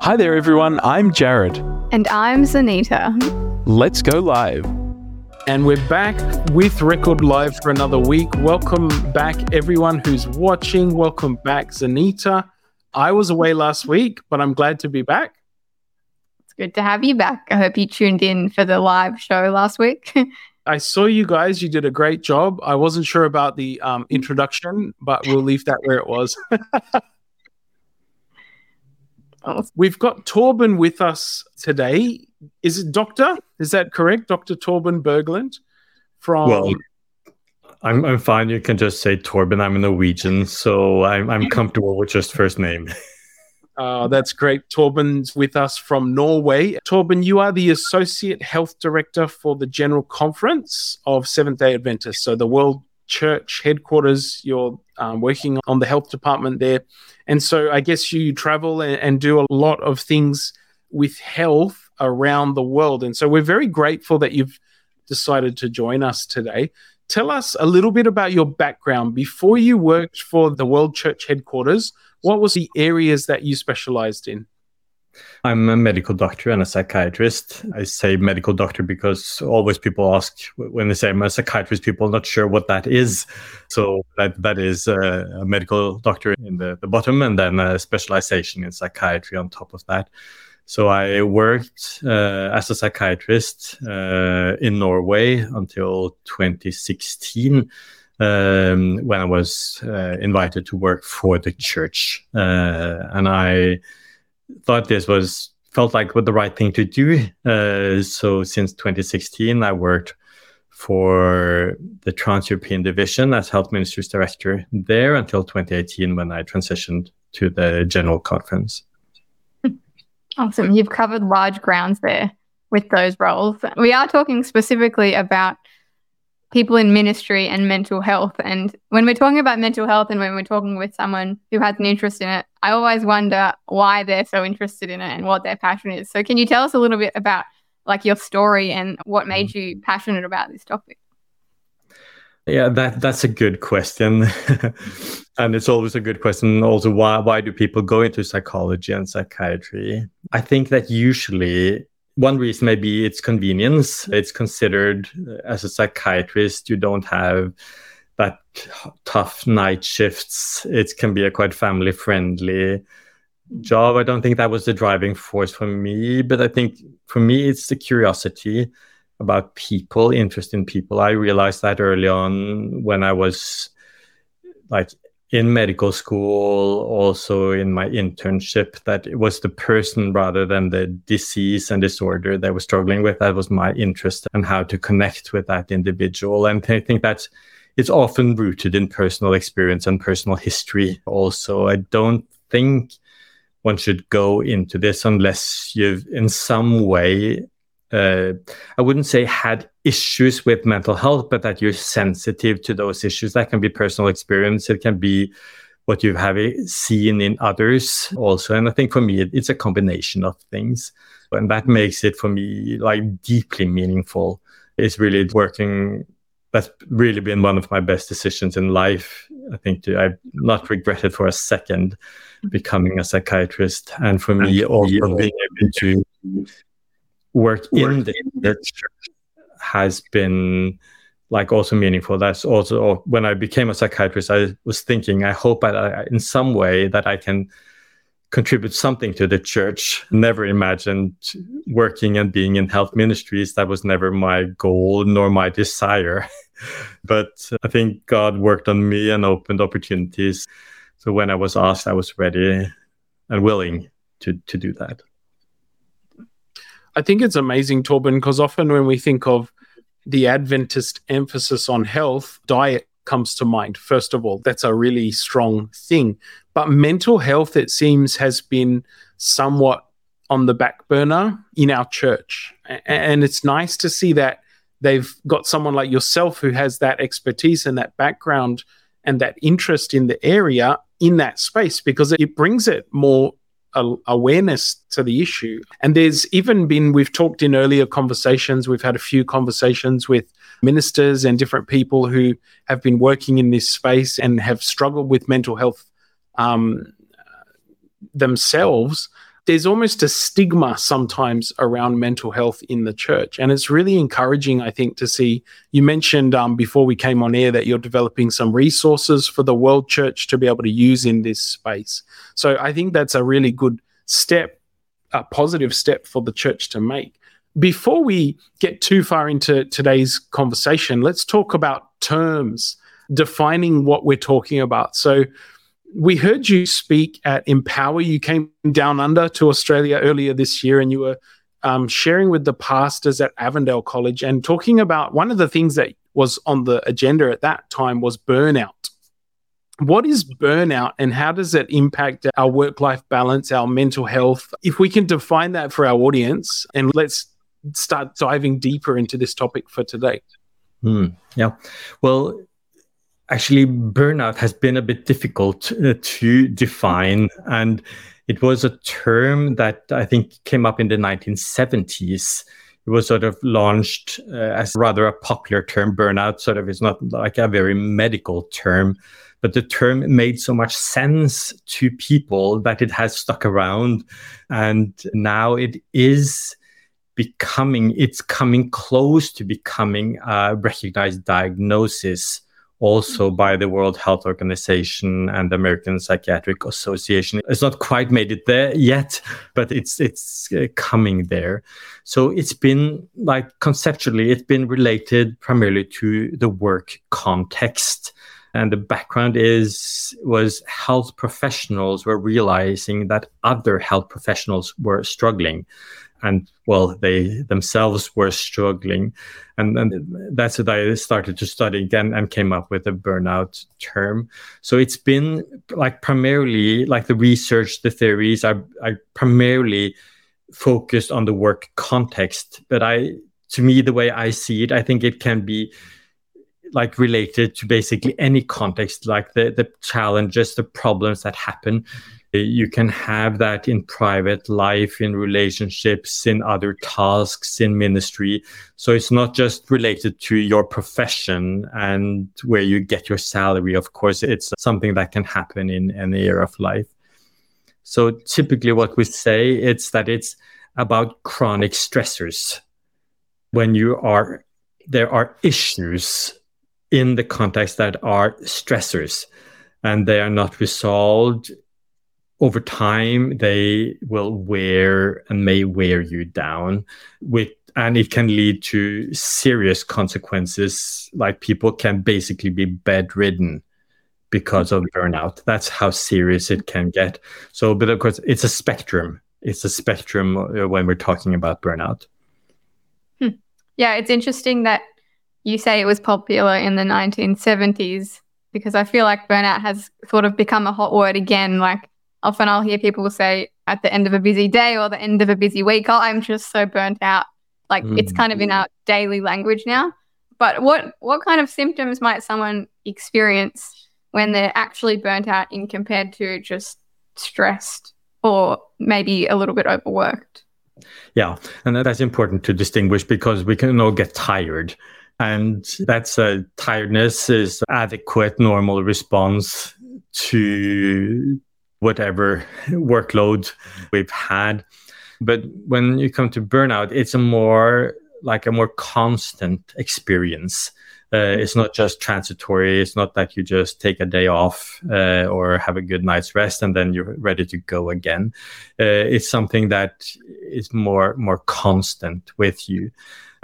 Hi there, everyone. I'm Jarrod. And I'm Zanita. Let's go live. And we're back with Record Live for another week. Welcome back, everyone who's watching. Welcome back, Zanita. I was away last week, but I'm glad to be back. It's good to have you back. I hope you tuned in for the live show last week. I saw you guys. You did a great job. I wasn't sure about the um, introduction, but we'll leave that where it was. We've got Torben with us today. Is it Doctor? Is that correct, Doctor Torben Bergland? From well, I'm I'm fine. You can just say Torben. I'm a Norwegian, so I'm I'm comfortable with just first name. Uh, that's great. Torben's with us from Norway. Torben, you are the Associate Health Director for the General Conference of Seventh day Adventists. So, the World Church headquarters, you're um, working on the health department there. And so, I guess you travel and, and do a lot of things with health around the world. And so, we're very grateful that you've decided to join us today. Tell us a little bit about your background. Before you worked for the World Church headquarters, what was the areas that you specialized in? I'm a medical doctor and a psychiatrist. I say medical doctor because always people ask when they say I'm a psychiatrist, people are not sure what that is. So that, that is a, a medical doctor in the, the bottom and then a specialization in psychiatry on top of that. So I worked uh, as a psychiatrist uh, in Norway until 2016 um, when I was uh, invited to work for the church. Uh, and I thought this was felt like the right thing to do. Uh, so since 2016, I worked for the Trans European Division as Health Ministries Director there until 2018 when I transitioned to the General Conference. Awesome. You've covered large grounds there with those roles. We are talking specifically about people in ministry and mental health. And when we're talking about mental health and when we're talking with someone who has an interest in it, I always wonder why they're so interested in it and what their passion is. So can you tell us a little bit about like your story and what made mm. you passionate about this topic? Yeah, that that's a good question. and it's always a good question also why why do people go into psychology and psychiatry? I think that usually one reason may be it's convenience. It's considered uh, as a psychiatrist, you don't have that tough night shifts. It can be a quite family friendly job. I don't think that was the driving force for me, but I think for me, it's the curiosity about people, interest in people. I realized that early on when I was like in medical school, also in my internship, that it was the person rather than the disease and disorder that I was struggling with. That was my interest and how to connect with that individual. And I think that's it's often rooted in personal experience and personal history. Also, I don't think one should go into this unless you've in some way uh, I wouldn't say had issues with mental health, but that you're sensitive to those issues. That can be personal experience. It can be what you have seen in others also. And I think for me, it's a combination of things. And that makes it for me like deeply meaningful. It's really working. That's really been one of my best decisions in life. I think to, I've not regretted for a second becoming a psychiatrist. And for me, also being able to work, in the, church has been like also meaningful. That's also oh, when I became a psychiatrist, I was thinking, I hope I, in some way that I can contribute something to the church. Never imagined working and being in health ministries. That was never my goal nor my desire. but I think God worked on me and opened opportunities. So when I was asked, I was ready and willing to to do that. I think it's amazing, Torben, because often when we think of the Adventist emphasis on health, diet comes to mind. First of all, that's a really strong thing. But mental health, it seems, has been somewhat on the back burner in our church. And it's nice to see that they've got someone like yourself who has that expertise and that background and that interest in the area in that space because it brings it more a, awareness to the issue. And there's even been, we've talked in earlier conversations, we've had a few conversations with ministers and different people who have been working in this space and have struggled with mental health um, themselves. There's almost a stigma sometimes around mental health in the church. And it's really encouraging, I think, to see. You mentioned um, before we came on air that you're developing some resources for the world church to be able to use in this space. So I think that's a really good step, a positive step for the church to make. Before we get too far into today's conversation, let's talk about terms, defining what we're talking about. So, we heard you speak at Empower. You came down under to Australia earlier this year and you were um, sharing with the pastors at Avondale College and talking about one of the things that was on the agenda at that time was burnout. What is burnout and how does it impact our work life balance, our mental health? If we can define that for our audience, and let's start diving deeper into this topic for today. Mm, yeah. Well, actually burnout has been a bit difficult uh, to define and it was a term that i think came up in the 1970s it was sort of launched uh, as rather a popular term. Burnout sort of is not like a very medical term but the term made so much sense to people that it has stuck around and now it is becoming it's coming close to becoming a recognized diagnosis also by the World Health Organization and the American Psychiatric Association. It's not quite made it there yet, but it's it's uh, coming there. So it's been like conceptually, it's been related primarily to the work context. And the background is was health professionals were realizing that other health professionals were struggling and well, they themselves were struggling. And, and that's what I started to study again and came up with a burnout term. So it's been like primarily like the research, the theories are, are primarily focused on the work context. But I, to me, the way I see it, I think it can be like related to basically any context, like the, the challenges, the problems that happen mm-hmm. you can have that in private life, in relationships, in other tasks, in ministry. So it's not just related to your profession and where you get your salary. Of course, it's something that can happen in any area of life. So typically what we say it's that it's about chronic stressors. When you are there are issues in the context that are stressors and they are not resolved over time. They will wear and may wear you down with and it can lead to serious consequences like people can basically be bedridden because of burnout. That's how serious it can get. So but of course it's a spectrum. It's a spectrum uh, when we're talking about burnout. Hmm. yeah it's interesting that you say it was popular in the 1970s because i feel like burnout has sort of become a hot word again like often I'll hear people say at the end of a busy day or the end of a busy week, oh, I'm just so burnt out. Like mm. it's kind of in our daily language now. But what what kind of symptoms might someone experience when they're actually burnt out in compared to just stressed or maybe a little bit overworked? Yeah, and that's important to distinguish because we can all get tired. And that's a tiredness is adequate normal response to whatever workload we've had. But when you come to burnout, it's a more like a more constant experience. Uh, it's not just transitory. It's not that you just take a day off uh, or have a good night's rest and then you're ready to go again. Uh, it's something that is more more constant with you.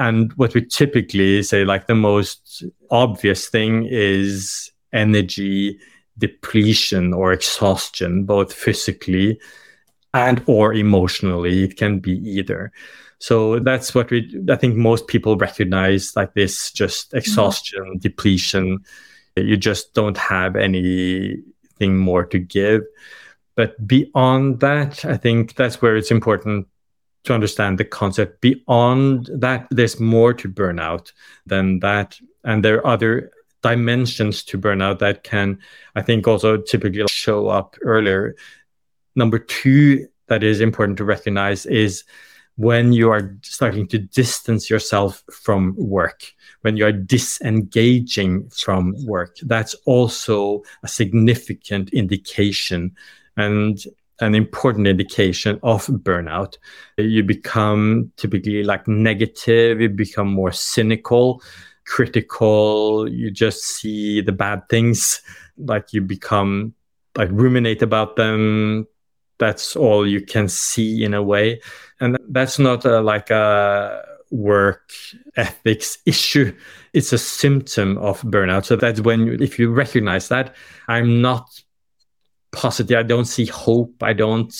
And what we typically say, like the most obvious thing, is energy depletion or exhaustion, both physically and or emotionally. It can be either. So that's what we I think most people recognize like this just mm-hmm. exhaustion, mm-hmm. depletion. You just don't have anything more to give. But beyond that, I think that's where it's important to understand the concept. Beyond that, there's more to burnout than that. And there are other dimensions to burnout that can, I think, also typically show up earlier. Number two, that is important to recognize is when you are starting to distance yourself from work, when you are disengaging from work. That's also a significant indication. And an important indication of burnout. You become typically like negative, you become more cynical, critical, you just see the bad things, like you become like ruminate about them. That's all you can see in a way. And that's not a, like a work ethics issue. It's a symptom of burnout. So that's when, you, if you recognize that, I'm not positive. I don't see hope. I don't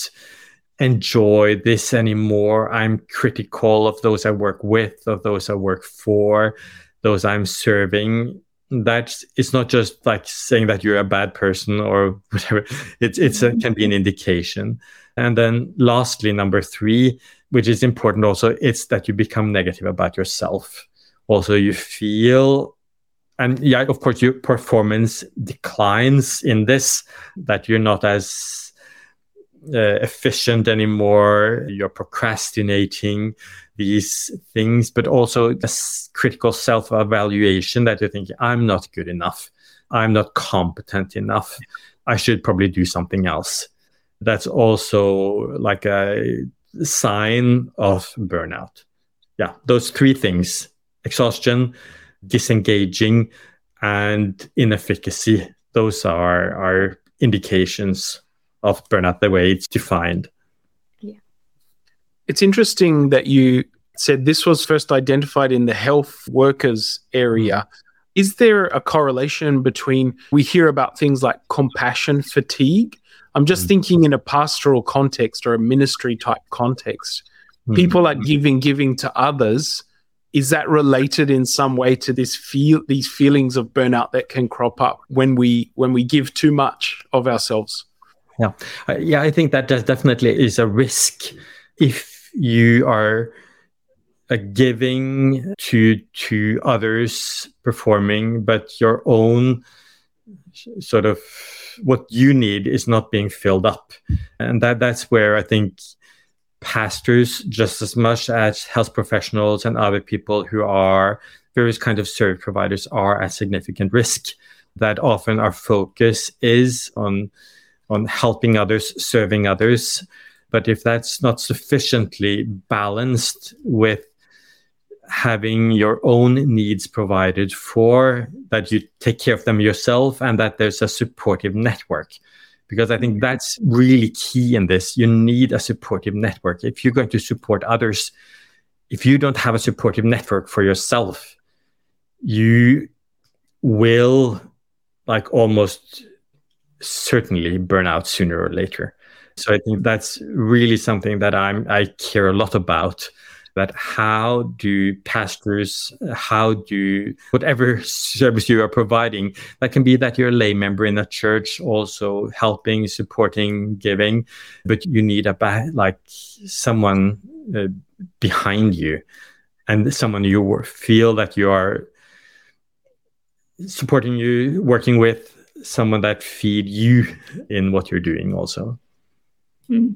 enjoy this anymore. I'm critical of those I work with, of those I work for, those I'm serving. That it's not just like saying that you're a bad person or whatever. It's it's can be an indication. And then lastly, number three, which is important also, it's that you become negative about yourself. Also, you feel and yeah, of course, your performance declines in this, that you're not as uh, efficient anymore, you're procrastinating these things, but also this critical self evaluation that you think, I'm not good enough, I'm not competent enough, I should probably do something else. That's also like a sign of burnout. Yeah, those three things exhaustion, disengaging, and inefficacy. Those are, are indications of burnout the way it's defined. It's interesting that you said this was first identified in the health workers area. Is there a correlation between we hear about things like compassion fatigue? I'm just mm. thinking in a pastoral context or a ministry type context. Mm. People are giving, giving to others, is that related in some way to this feel these feelings of burnout that can crop up when we when we give too much of ourselves yeah uh, yeah i think that definitely is a risk if you are uh, giving to to others performing but your own sort of what you need is not being filled up. And that that's where i think pastors just as much as health professionals and other people who are various kind of service providers are at significant risk. That often our focus is on on helping others serving others but if that's not sufficiently balanced with having your own needs provided for that you take care of them yourself and that there's a supportive network because I think that's really key in this. You need a supportive network. If you're going to support others, if you don't have a supportive network for yourself, you will like almost certainly burn out sooner or later. So I think that's really something that I'm I care a lot about That how do pastors, how do whatever service you are providing, that can be that you're a lay member in a church, also helping, supporting, giving, but you need a like someone uh, behind you and someone you feel that you are supporting you, working with someone that feed you in what you're doing also. Mm.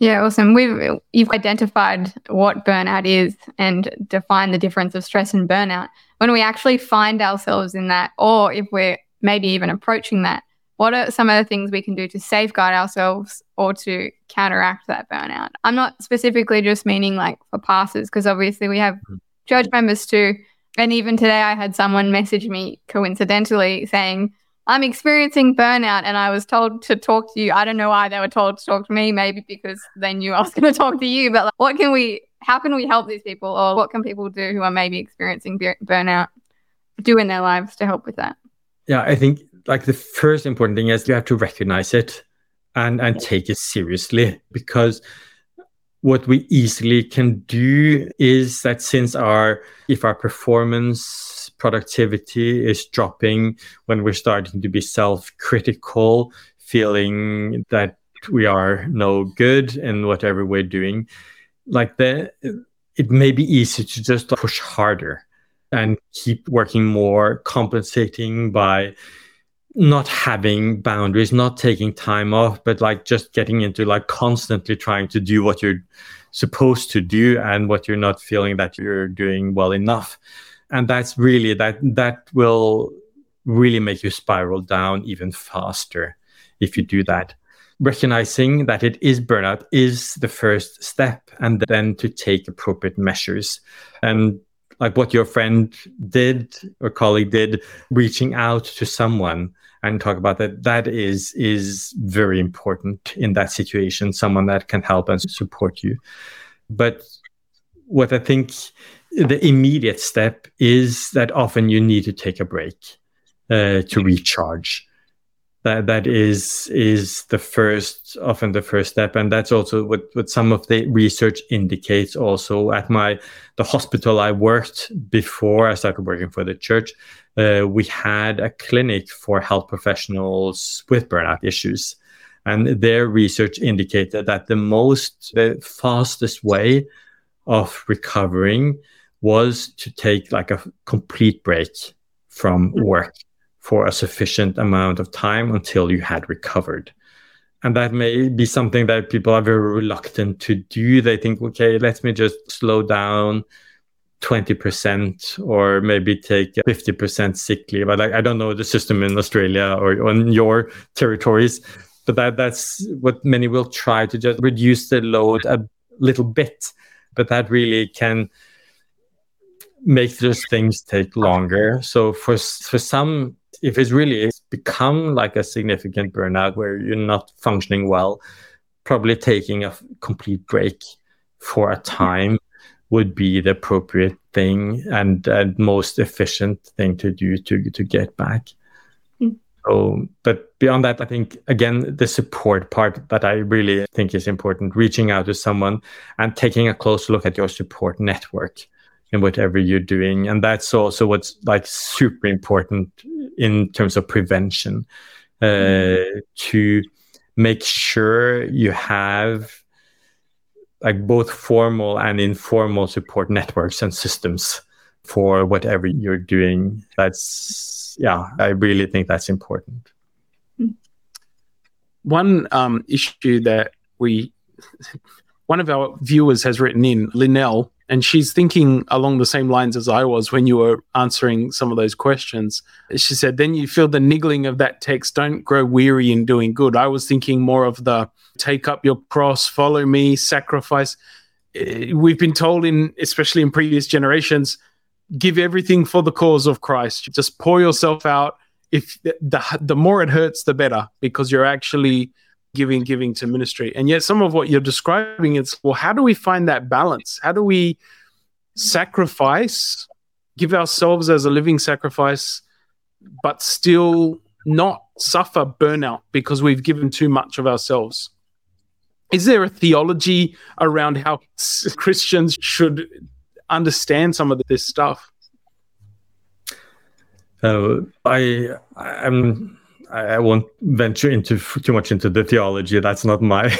Yeah, awesome. We've you've identified what burnout is and defined the difference of stress and burnout. When we actually find ourselves in that, or if we're maybe even approaching that, what are some of the things we can do to safeguard ourselves or to counteract that burnout? I'm not specifically just meaning like for pastors, because obviously we have church members too. And even today, I had someone message me coincidentally saying, I'm experiencing burnout and I was told to talk to you. I don't know why they were told to talk to me, maybe because they knew I was going to talk to you. But like, what can we, how can we help these people or what can people do who are maybe experiencing burnout do in their lives to help with that? Yeah, I think like the first important thing is you have to recognize it and, and take it seriously because what we easily can do is that since our, if our performance productivity is dropping, when we're starting to be self critical, feeling that we are no good in whatever we're doing, like the, it may be easy to just push harder and keep working more, compensating by not having boundaries, not taking time off, but like just getting into like constantly trying to do what you're supposed to do and what you're not feeling that you're doing well enough and that's really that that will really make you spiral down even faster if you do that recognizing that it is burnout is the first step, and then to take appropriate measures. And like what your friend did or colleague did, reaching out to someone and talk about that, that is is very important in that situation. Someone that can help and support you. But what I think the immediate step is that often you need to take a break uh, to recharge that that is is the first often the first step. And that's also what what some of the research indicates also at my the hospital i worked before i started working for the church uh, we had a clinic for health professionals with burnout issues. And their research indicated that the most the fastest way of recovering was to take like a complete break from work for a sufficient amount of time until you had recovered. And that may be something that people are very reluctant to do. They think, okay, let me just slow down 20% or maybe take 50% sick leave. But I, I don't know the system in Australia or on your territories, but that, that's what many will try to just reduce the load a little bit. But that really can make those things take longer. So for for some if it's really become like a significant burnout where you're not functioning well, probably taking a complete break for a time would be the appropriate thing and, and most efficient thing to do to to get back. Mm. So, but beyond that, I think again the support part that I really think is important: reaching out to someone and taking a close look at your support network in whatever you're doing, and that's also what's like super important in terms of prevention uh, mm-hmm. to make sure you have like both formal and informal support networks and systems for whatever you're doing that's yeah i really think that's important one um, issue that we one of our viewers has written in linnell and she's thinking along the same lines as I was when you were answering some of those questions. She said, Then you feel the niggling of that text, don't grow weary in doing good. I was thinking more of the take up your cross, follow me, sacrifice. Eh, we've been told, in especially in previous generations, give everything for the cause of Christ. Just pour yourself out. If the, the more it hurts, the better, because you're actually giving giving to ministry. And yet some of what you're describing is well how do we find that balance? How do we sacrifice give ourselves as a living sacrifice but still not suffer burnout because we've given too much of ourselves? Is there a theology around how christians should understand some of this stuff? Uh, i i'm I, won't venture into too much into the theology. That's not my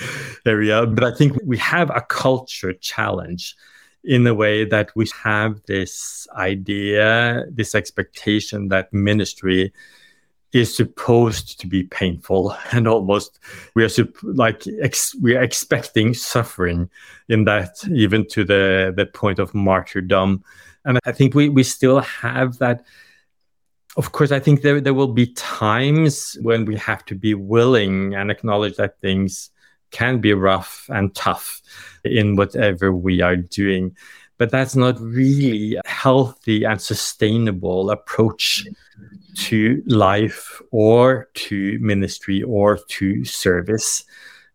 area. But I think we have a culture challenge in the way that we have this idea, this expectation that ministry is supposed to be painful and almost we are sup- like ex- we are expecting suffering in that even to the the point of martyrdom and i think we we still have that of course, I think there, there will be times when we have to be willing and acknowledge that things can be rough and tough in whatever we are doing. But that's not really a healthy and sustainable approach to life or to ministry or to service.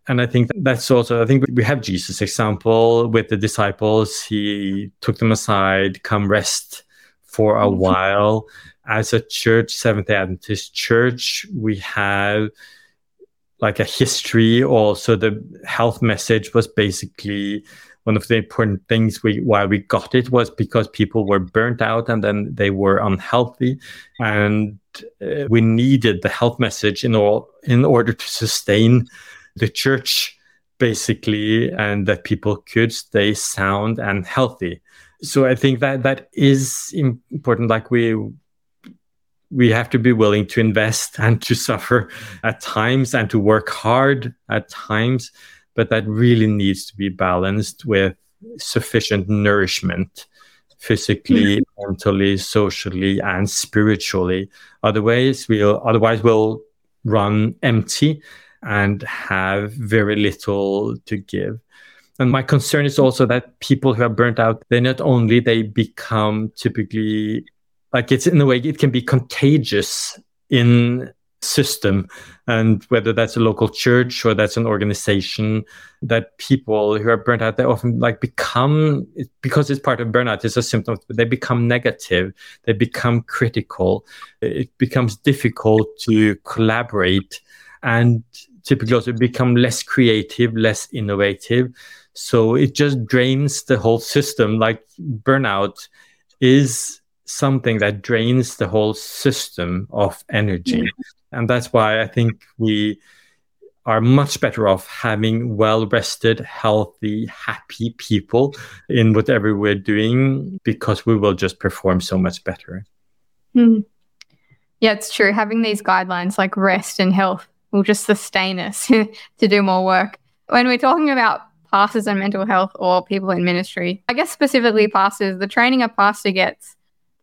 And I think that's also, I think we have Jesus' example with the disciples. He took them aside, come rest for a mm-hmm. while as a church, Seventh Adventist church, we have like a history. Also, the health message was basically one of the important things we why we got it was because people were burnt out and then they were unhealthy, and uh, we needed the health message in all in order to sustain the church basically and that people could stay sound and healthy. So i think that that is important. Like we we have to be willing to invest and to suffer at times and to work hard at times but that really needs to be balanced with sufficient nourishment physically mm-hmm. mentally socially and spiritually otherwise we'll otherwise we'll run empty and have very little to give. And my concern is also that people who are burnt out, they not only they become typically like it's in a way it can be contagious in system and whether that's a local church or that's an organization that people who are burnt out they often like become because it's part of burnout it's a symptom they become negative they become critical. It becomes difficult to collaborate and typically also become less creative less innovative. So it just drains the whole system. Like burnout is something that drains the whole system of energy. Mm. And that's why I think we are much better off having well rested, healthy, happy people in whatever we're doing because we will just perform so much better. Mm. Yeah, it's true. Having these guidelines like rest and health will just sustain us to do more work. When we're talking about pastors and mental health or people in ministry, I guess specifically pastors, the training a pastor gets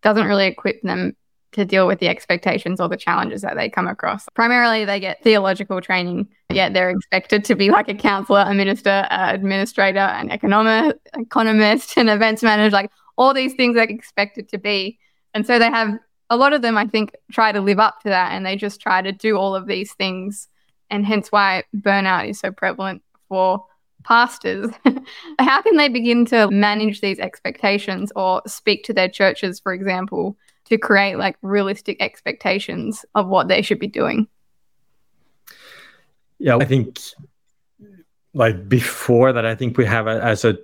doesn't really equip them to deal with the expectations or the challenges that they come across. Primarily, they get theological training, yet they're expected to be like a counselor, a minister, an administrator, an economist, economist, an events manager, like all these things they're expected to be. And so they have a lot of them, I think, try to live up to that and they just try to do all of these things. And hence why burnout is so prevalent for pastors, how can they begin to manage these expectations or speak to their churches, for example, to create like realistic expectations of what they should be doing? Yeah, I think like before that, I think we have a, as a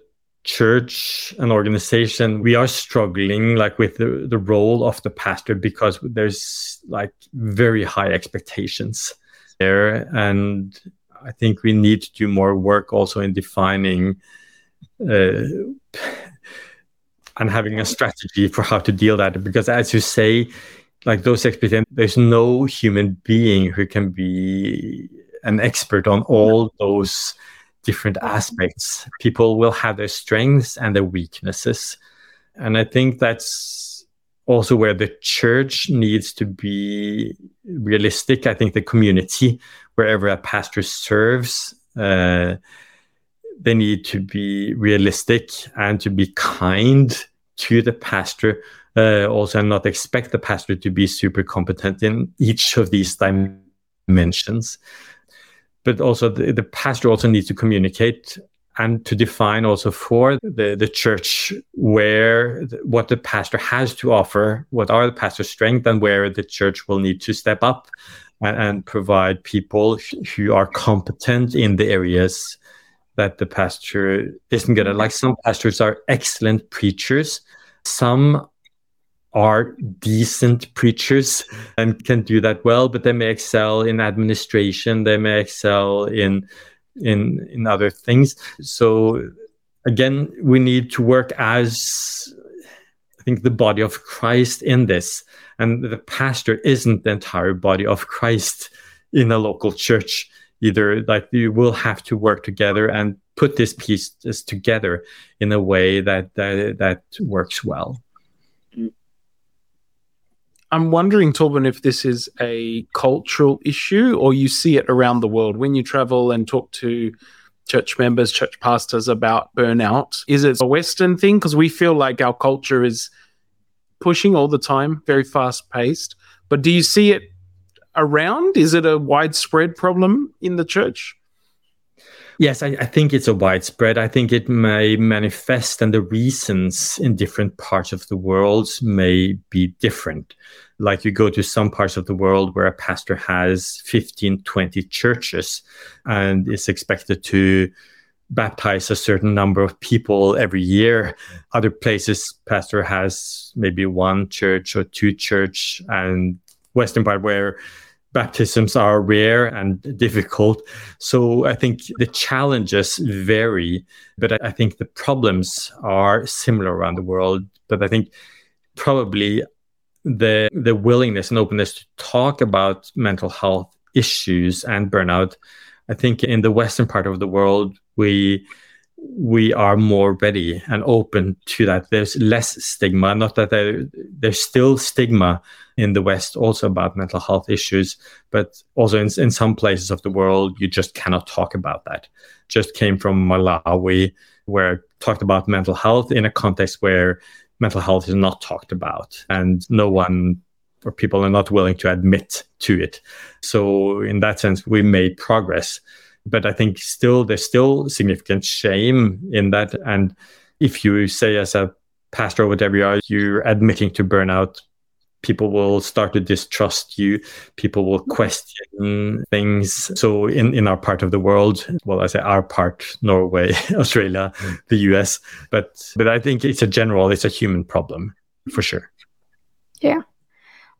church an organization we are struggling like with the, the role of the pastor because there's like very high expectations there and I think we need to do more work also in defining uh, and having a strategy for how to deal that. Because as you say, like those experiences, there's no human being who can be an expert on all those different aspects. People will have their strengths and their weaknesses. And I think that's also where the church needs to be realistic. I think the community wherever a pastor serves, uh, they need to be realistic and to be kind to the pastor. Uh, also, and not expect the pastor to be super competent in each of these dimensions. But also, the, the pastor also needs to communicate and to define also for the, the church where what the pastor has to offer, what are the pastor's strengths, and where the church will need to step up and provide people who are competent in the areas that the pastor isn't good at. Like some pastors are excellent preachers, some are decent preachers and can do that well, but they may excel in administration, they may excel in in in other things. So again, we need to work as I think the body of Christ in this and the pastor isn't the entire body of Christ in a local church either. Like you will have to work together and put these pieces together in a way that that, that works well. I'm wondering, Torben, if this is a cultural issue or you see it around the world when you travel and talk to church members, church pastors about burnout. Is it a Western thing? Because we feel like our culture is pushing all the time, very fast paced. But do you see it around? Is it a widespread problem in the church? Yes, I, I, think it's a widespread. I think it may manifest, and the reasons in different parts of the world may be different. Like you go to some parts of the world where a pastor has 15, 20 churches and is expected to baptize a certain number of people every year. Other places, pastor has maybe one church or two church, and Western part where baptisms are rare and difficult. So I think the challenges vary, but I think the problems are similar around the world. But I think probably the the willingness and openness to talk about mental health issues and burnout I think in the western part of the world, we we are more ready and open to that. There's less stigma. Not that there, there's still stigma in the West also about mental health issues, but also in, in some places of the world, you just cannot talk about that. Just came from Malawi, where I talked about mental health in a context where mental health is not talked about and no one or people are not willing to admit to it. So in that sense, we made progress. But I think still there's still significant shame in that. And if you say as a pastor or whatever you are, you're admitting to burnout, people will start to distrust you. People will question things. So in in our part of the world well i say our part norway australia mm. the us but but i think it's a general it's a human problem for sure. Yeah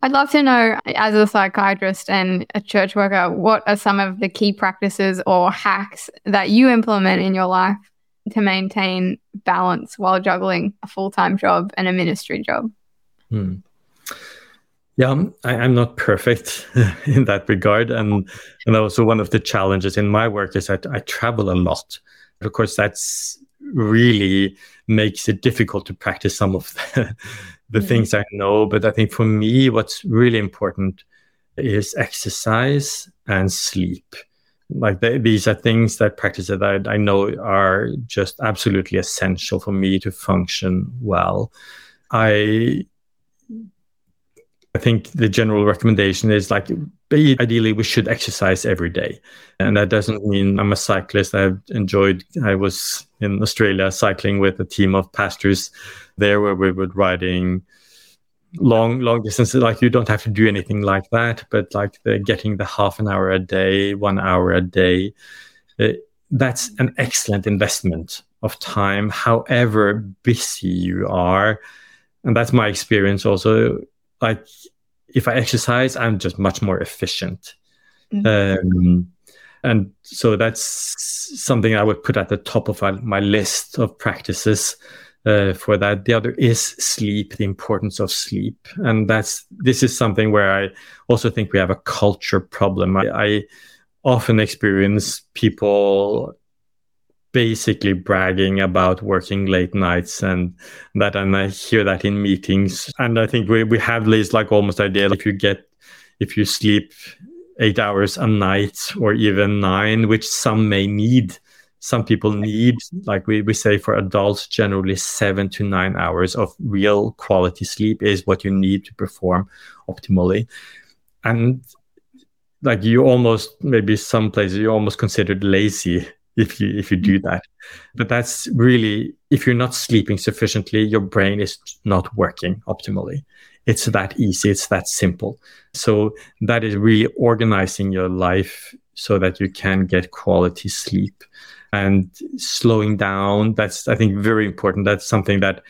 I'd love to know, as a psychiatrist and a church worker, what are some of the key practices or hacks that you implement in your life to maintain balance while juggling a full time job and a ministry job? Hmm. Yeah, I, am not perfect in that regard, and and also one of the challenges in my work is that I travel a lot. Of course, that's really makes it difficult to practice some of the, the mm-hmm. things I know. But I think for me, what's really important is exercise and sleep. Like they, these are things that practice that I, I know are just absolutely essential for me to function well. I I think the general recommendation is like ideally we should exercise every day. And that doesn't mean I'm a cyclist. I've enjoyed I was in Australia cycling with a team of pastors there where we were riding long long distances like you don't have to do anything like that but like the getting the half an hour a day one hour a day it, that's an excellent investment of time however busy you are and that's my experience also like if I exercise, I'm just much more efficient. Mm-hmm. Um, and so that's something I would put at the top of my list of practices uh, for that. The other is sleep, the importance of sleep, and that's this is something where I also think we have a culture problem. I, I often experience people basically bragging about working late nights and that and I hear that in meetings. And I think we, we have this like almost idea if you get if you sleep eight hours a night or even nine which some may need some people need like we, we say for adults generally seven to nine hours of real quality sleep is what you need to perform optimally. And like you almost maybe some places you're almost considered lazy if you if you do mm-hmm. that. But that's really if you're not sleeping sufficiently your brain is not working optimally. It's that easy. It's that simple. So that is really organizing your life so that you can get quality sleep. And slowing down that's i think very important. That's something that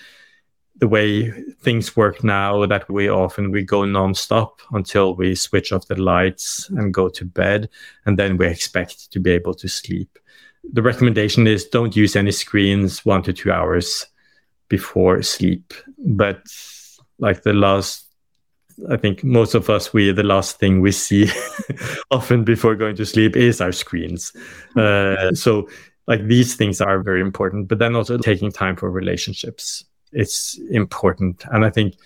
the way things work now that we often we go nonstop until we switch off the lights and go to bed and then we expect to be able to sleep the recommendation is don't use any screens one to two hours before sleep. But like the last, I think most of us, we the last thing we see often before going to sleep is our screens. Uh, so like these things are very important. But then also taking time for relationships, it's important. And I think,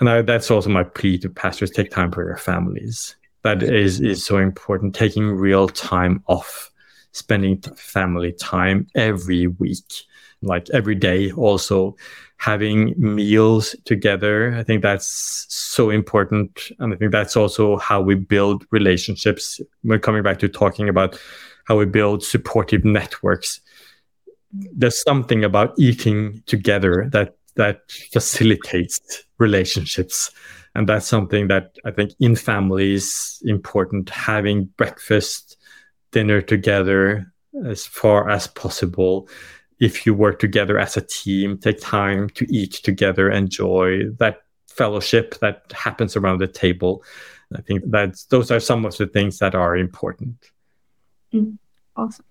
and I, that's also my plea to pastors: take time for your families. That is is so important. Taking real time off spending family time every week, like every day, also having meals together. I think that's so important. And I think that's also how we build relationships. We're coming back to talking about how we build supportive networks. There's something about eating together that that facilitates relationships and that's something that i think in families important having breakfast dinner together as far as possible. If you work together as a team, take time to eat together, enjoy that fellowship that happens around the table. I think that those are some of the things that are important. Mm, awesome.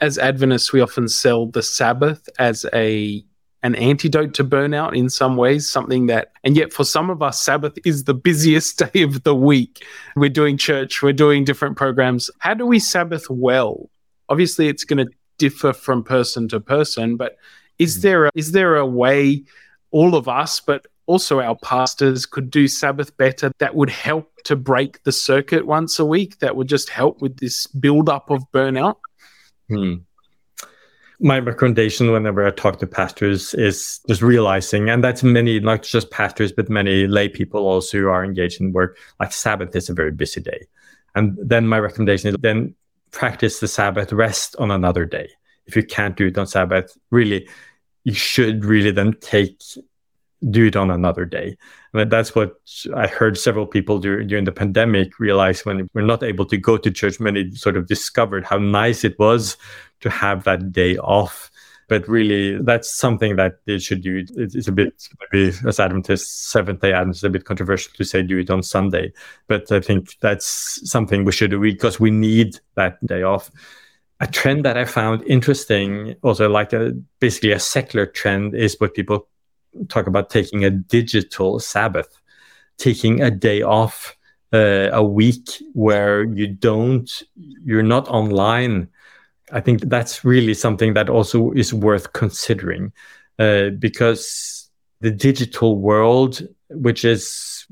As Adventists, we often sell the Sabbath as a an antidote to burnout in some ways, something that, and yet for some of us, Sabbath is the busiest day of the week. We're doing church, we're doing different programs. How do we Sabbath well? Obviously, it's going to differ from person to person. But is Mm. there a, is there a way all of us, but also our pastors, could do Sabbath better that would help to break the circuit once a week? That would just help with this build up of burnout. Hmm. My recommendation whenever I talk to pastors is just realizing, and that's many, not just pastors, but many lay people also who are engaged in work, like Sabbath is a very busy day. And then my recommendation is then practice the Sabbath, rest on another day. If you can't do it on Sabbath, really, you should really then take do it on another day. And that's what I heard several people do, during the pandemic realize when we're not able to go to church, many sort of discovered how nice it was to have that day off. But really, that's something that they should do. It's, a bit, maybe as Adventists, Seventh day Adventists, a bit controversial to say do it on Sunday. But I think that's something we should do because we need that day off a trend that I found interesting, also like a, basically a secular trend, is what people talk about taking a digital Sabbath, taking a day off uh, a week where you don't, you're not online. I think that's really something that also is worth considering uh, because the digital world, which is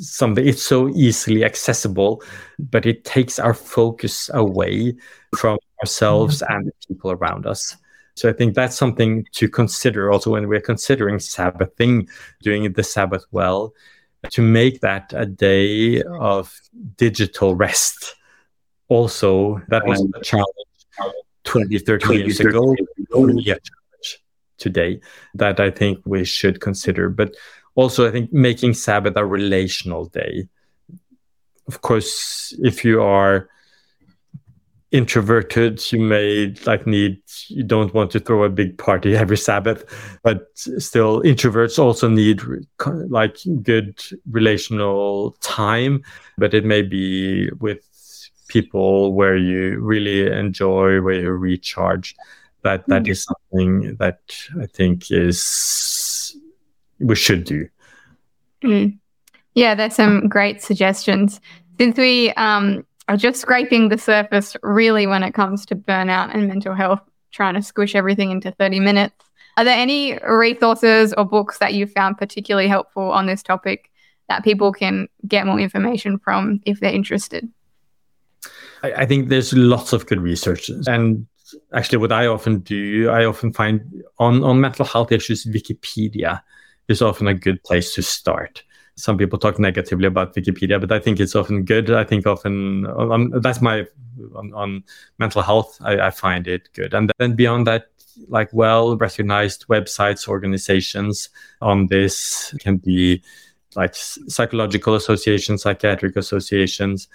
something it's so easily accessible but it takes our focus away from ourselves and the people around us so i think that's something to consider also when we're considering sabbathing doing the sabbath well to make that a day of digital rest. Also that was a challenge 20 30 years ago. only a challenge today that i think we should consider. But also i think making sabbath a relational day. Of course if you are introverted you may like need you don't want to throw a big party every sabbath but still introverts also need like good relational time but it may be with people where you really enjoy where you recharge that that is something that i think is we should do. Mm. Yeah, there's some great suggestions. Since we um, are just scraping the surface, really, when it comes to burnout and mental health, trying to squish everything into 30 minutes, are there any resources or books that you found particularly helpful on this topic that people can get more information from if they're interested? I, I think there's lots of good research. And actually, what I often do, I often find on, on mental health issues, Wikipedia is often a good place to start. Some people talk negatively about Wikipedia, but I think it's often good. I think often um, that's my on, on mental health. I, I, find it good, and then beyond that, like well recognized websites, organizations on this can be like psychological associations, psychiatric associations.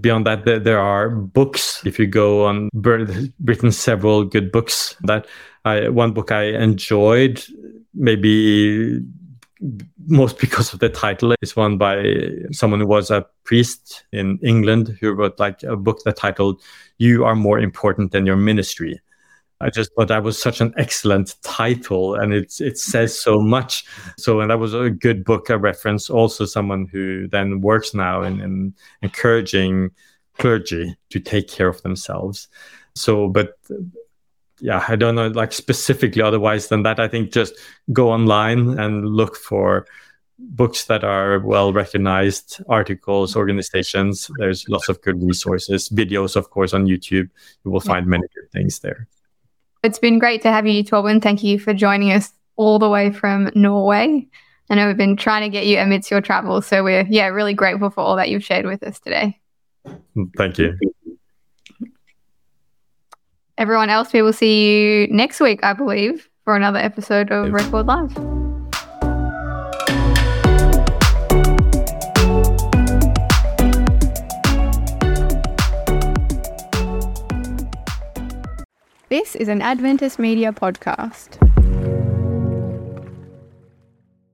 Beyond that, there, there are books. If you go on, written several good books. That I, one book I enjoyed maybe most because of the title It's one by someone who was a priest in England who wrote like a book that titled "You Are More Important Than Your Ministry." I just thought that was such an excellent title, and it it says so much. So, and that was a good book, a reference. Also, someone who then works now in, in encouraging clergy to take care of themselves. So, but yeah, I don't know like specifically otherwise than that. I think just go online and look for books that are well recognized, articles, mm-hmm. organizations. There's lots of good resources, videos, of course, on YouTube. You will find many good things there. It's been great to have you, Torben. Thank you for joining us all the way from Norway. I know we've been trying to get you amidst your travels, so we're yeah really grateful for all that you've shared with us today. Thank you. Everyone else, we will see you next week, I believe, for another episode of Record Live. This is an Adventist Media podcast.